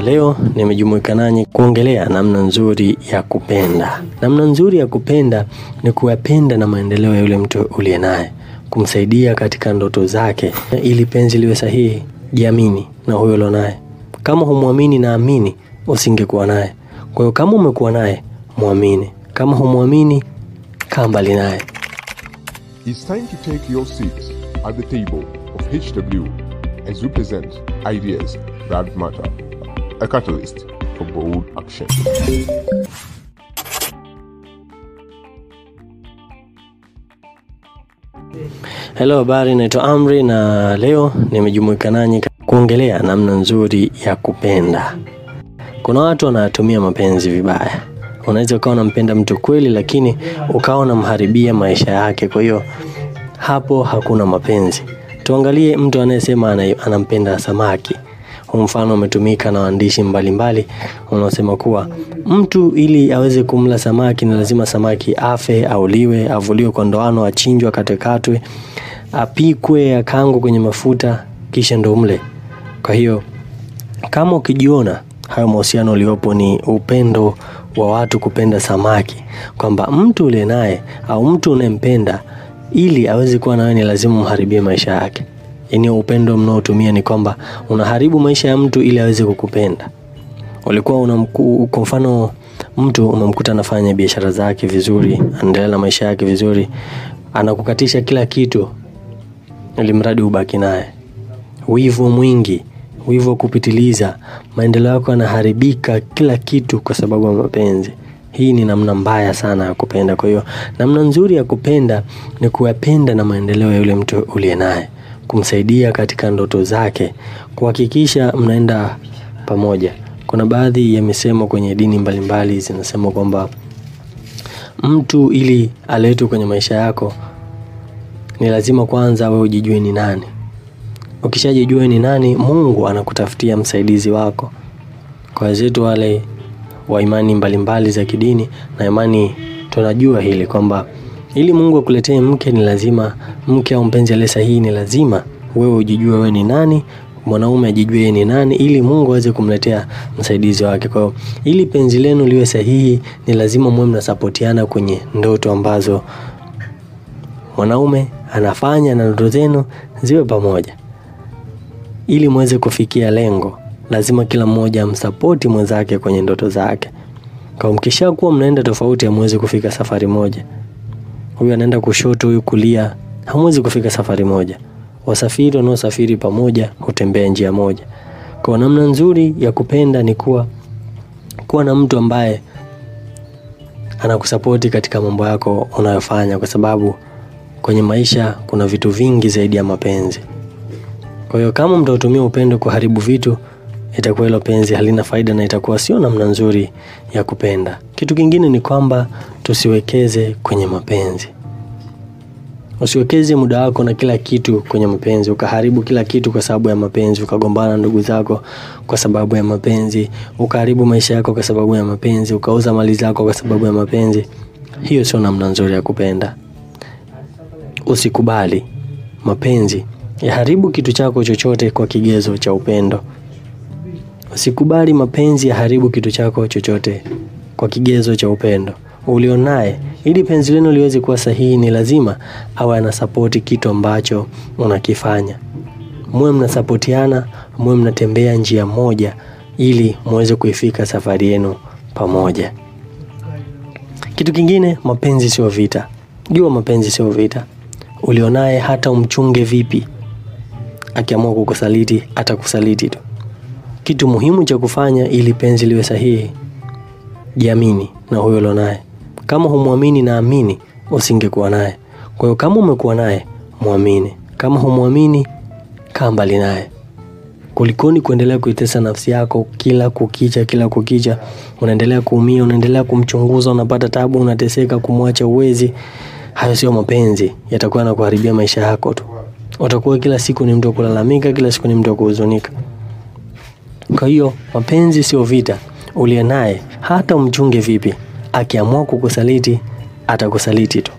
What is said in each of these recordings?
Leo nimejumuika nanyi kuongelea namna nzuri ya kupenda. Namna nzuri ya kupenda ni kuyapenda na maendeleo ya yule mtu uliye naye, kumsaidia katika ndoto zake ili penzi liwe sahihi. Jiamini na huyo ulio naye. Kama humwamini na amini, usingekuwa naye. Kwa hiyo kama umekuwa naye, mwamini. Kama humwamini, kaa mbali naye. It's time to take your seats at the table of HW as we present ideas that matter, a catalyst for bold action. Hello, habari, naitwa Amri na leo nimejumuika nanyi kuongelea namna nzuri ya kupenda. Kuna watu wanatumia mapenzi vibaya. Unaweza ukawa unampenda mtu kweli, lakini ukawa unamharibia maisha yake. Kwa hiyo hapo hakuna mapenzi. Tuangalie mtu anayesema anampenda samaki. Mfano umetumika na waandishi mbalimbali unaosema kuwa mtu ili aweze kumla samaki ni lazima samaki afe, auliwe, avuliwe kwa ndoano, achinjwe, akatekatwe, apikwe, akangwe kwenye mafuta, kisha ndo mle. Kwa hiyo kama ukijiona hayo mahusiano uliopo ni upendo wa watu kupenda samaki, kwamba mtu ule naye au mtu unayempenda ili aweze kuwa nawe ni lazima umharibie maisha yake. Yaani upendo mnaotumia ni kwamba unaharibu maisha ya mtu ili aweze kukupenda. Ulikuwa unamku, kwa mfano mtu unamkuta anafanya biashara zake vizuri, anaendelea na maisha yake vizuri, anakukatisha kila kitu ili mradi ubaki naye. Wivu mwingi, wivu kupitiliza, maendeleo yako yanaharibika kila kitu kwa sababu ya mapenzi. Hii ni namna mbaya sana ya kupenda. Kwa hiyo namna nzuri ya kupenda ni kuyapenda na maendeleo ya yule mtu uliye naye, kumsaidia katika ndoto zake, kuhakikisha mnaenda pamoja. Kuna baadhi ya misemo kwenye dini mbalimbali zinasema kwamba mtu ili aletwe kwenye maisha yako ni lazima kwanza wewe ujijue ni nani. Ukishajijua ni nani, Mungu anakutafutia msaidizi wako. Kwa wenzetu wale wa imani mbalimbali za kidini na imani, tunajua hili kwamba ili Mungu akuletee mke ni lazima mke au mpenzi aliye sahihi, ni lazima wewe ujijue wewe ni nani, mwanaume ajijue ni nani, ili Mungu aweze kumletea msaidizi wake. Kwa hiyo ili penzi lenu liwe sahihi, ni lazima muwe mnasapotiana kwenye ndoto ambazo mwanaume anafanya na ndoto zenu ziwe pamoja ili muweze kufikia lengo, lazima kila mmoja amsapoti mwenzake kwenye ndoto zake. Kwa mkishakuwa mnaenda tofauti, amweze kufika safari moja. Huyu anaenda kushoto, huyu kulia, hamwezi kufika safari moja. Wasafiri wanaosafiri pamoja hutembea njia moja. Kwa namna nzuri ya kupenda ni kuwa kuwa na mtu ambaye anakusapoti katika mambo yako unayofanya, kwa sababu kwenye maisha kuna vitu vingi zaidi ya mapenzi. Kwa hiyo kama mtautumia upendo kuharibu vitu, itakuwa hilo penzi halina faida na itakuwa sio namna nzuri ya kupenda. Kitu kingine ni kwamba tusiwekeze kwenye mapenzi. Usiwekeze muda wako na kila kitu kwenye mapenzi, ukaharibu kila kitu kwa sababu ya mapenzi, ukagombana ndugu zako kwa sababu ya mapenzi, ukaharibu maisha yako kwa sababu ya mapenzi, ukauza mali zako kwa sababu ya mapenzi. Hiyo sio namna nzuri ya kupenda. Usikubali mapenzi yaharibu kitu chako chochote kwa kigezo cha upendo. Usikubali mapenzi yaharibu kitu chako chochote kwa kigezo cha upendo ulionaye. Ili penzi lenu liweze kuwa sahihi, ni lazima awe anasapoti kitu ambacho unakifanya. Muwe mnasapotiana, muwe mnatembea njia moja, ili muweze kuifika safari yenu pamoja. Kitu kingine, mapenzi sio vita. Jua mapenzi sio vita. Ulionaye hata umchunge vipi, akiamua kukusaliti atakusaliti tu. Kitu muhimu cha kufanya ili penzi liwe sahihi, jiamini na huyo ulionaye. Kama humwamini na usingekuwa naye. Kwa hiyo kama umekuwa naye, mwamini. Kama humwamini, kaa mbali naye. Kulikoni kuendelea kuitesa nafsi yako kila kukicha, kila kukicha, unaendelea kuumia, unaendelea kumchunguza, unapata tabu, unateseka, kumwacha uwezi. Hayo sio mapenzi, yatakuwa na kuharibia maisha yako tu. Utakuwa kila siku ni mtu wa kulalamika, kila siku ni mtu wa kuhuzunika. Kwa hiyo mapenzi sio vita. Uliye naye hata umchunge vipi, akiamua kukusaliti atakusaliti tu.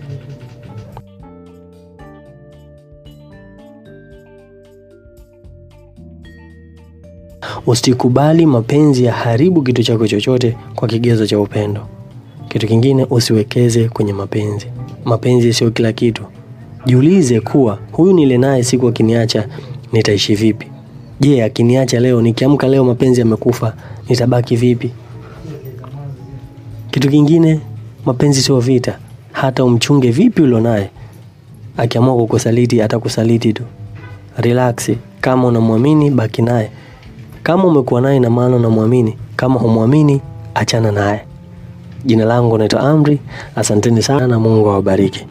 Usikubali mapenzi ya haribu kitu chako chochote kwa kigezo cha upendo. Kitu kingine, usiwekeze kwenye mapenzi. Mapenzi sio kila kitu. Jiulize kuwa huyu nile naye siku akiniacha nitaishi vipi? Je, akiniacha leo, nikiamka leo mapenzi yamekufa, nitabaki vipi? Kitu kingine, mapenzi sio vita. Hata umchunge vipi ulionaye, akiamua kukusaliti atakusaliti tu. Relax, kama unamwamini baki naye. Kama umekuwa naye na maana unamwamini. Kama humwamini achana naye. Jina langu naitwa Amri. Asanteni sana na Mungu awabariki.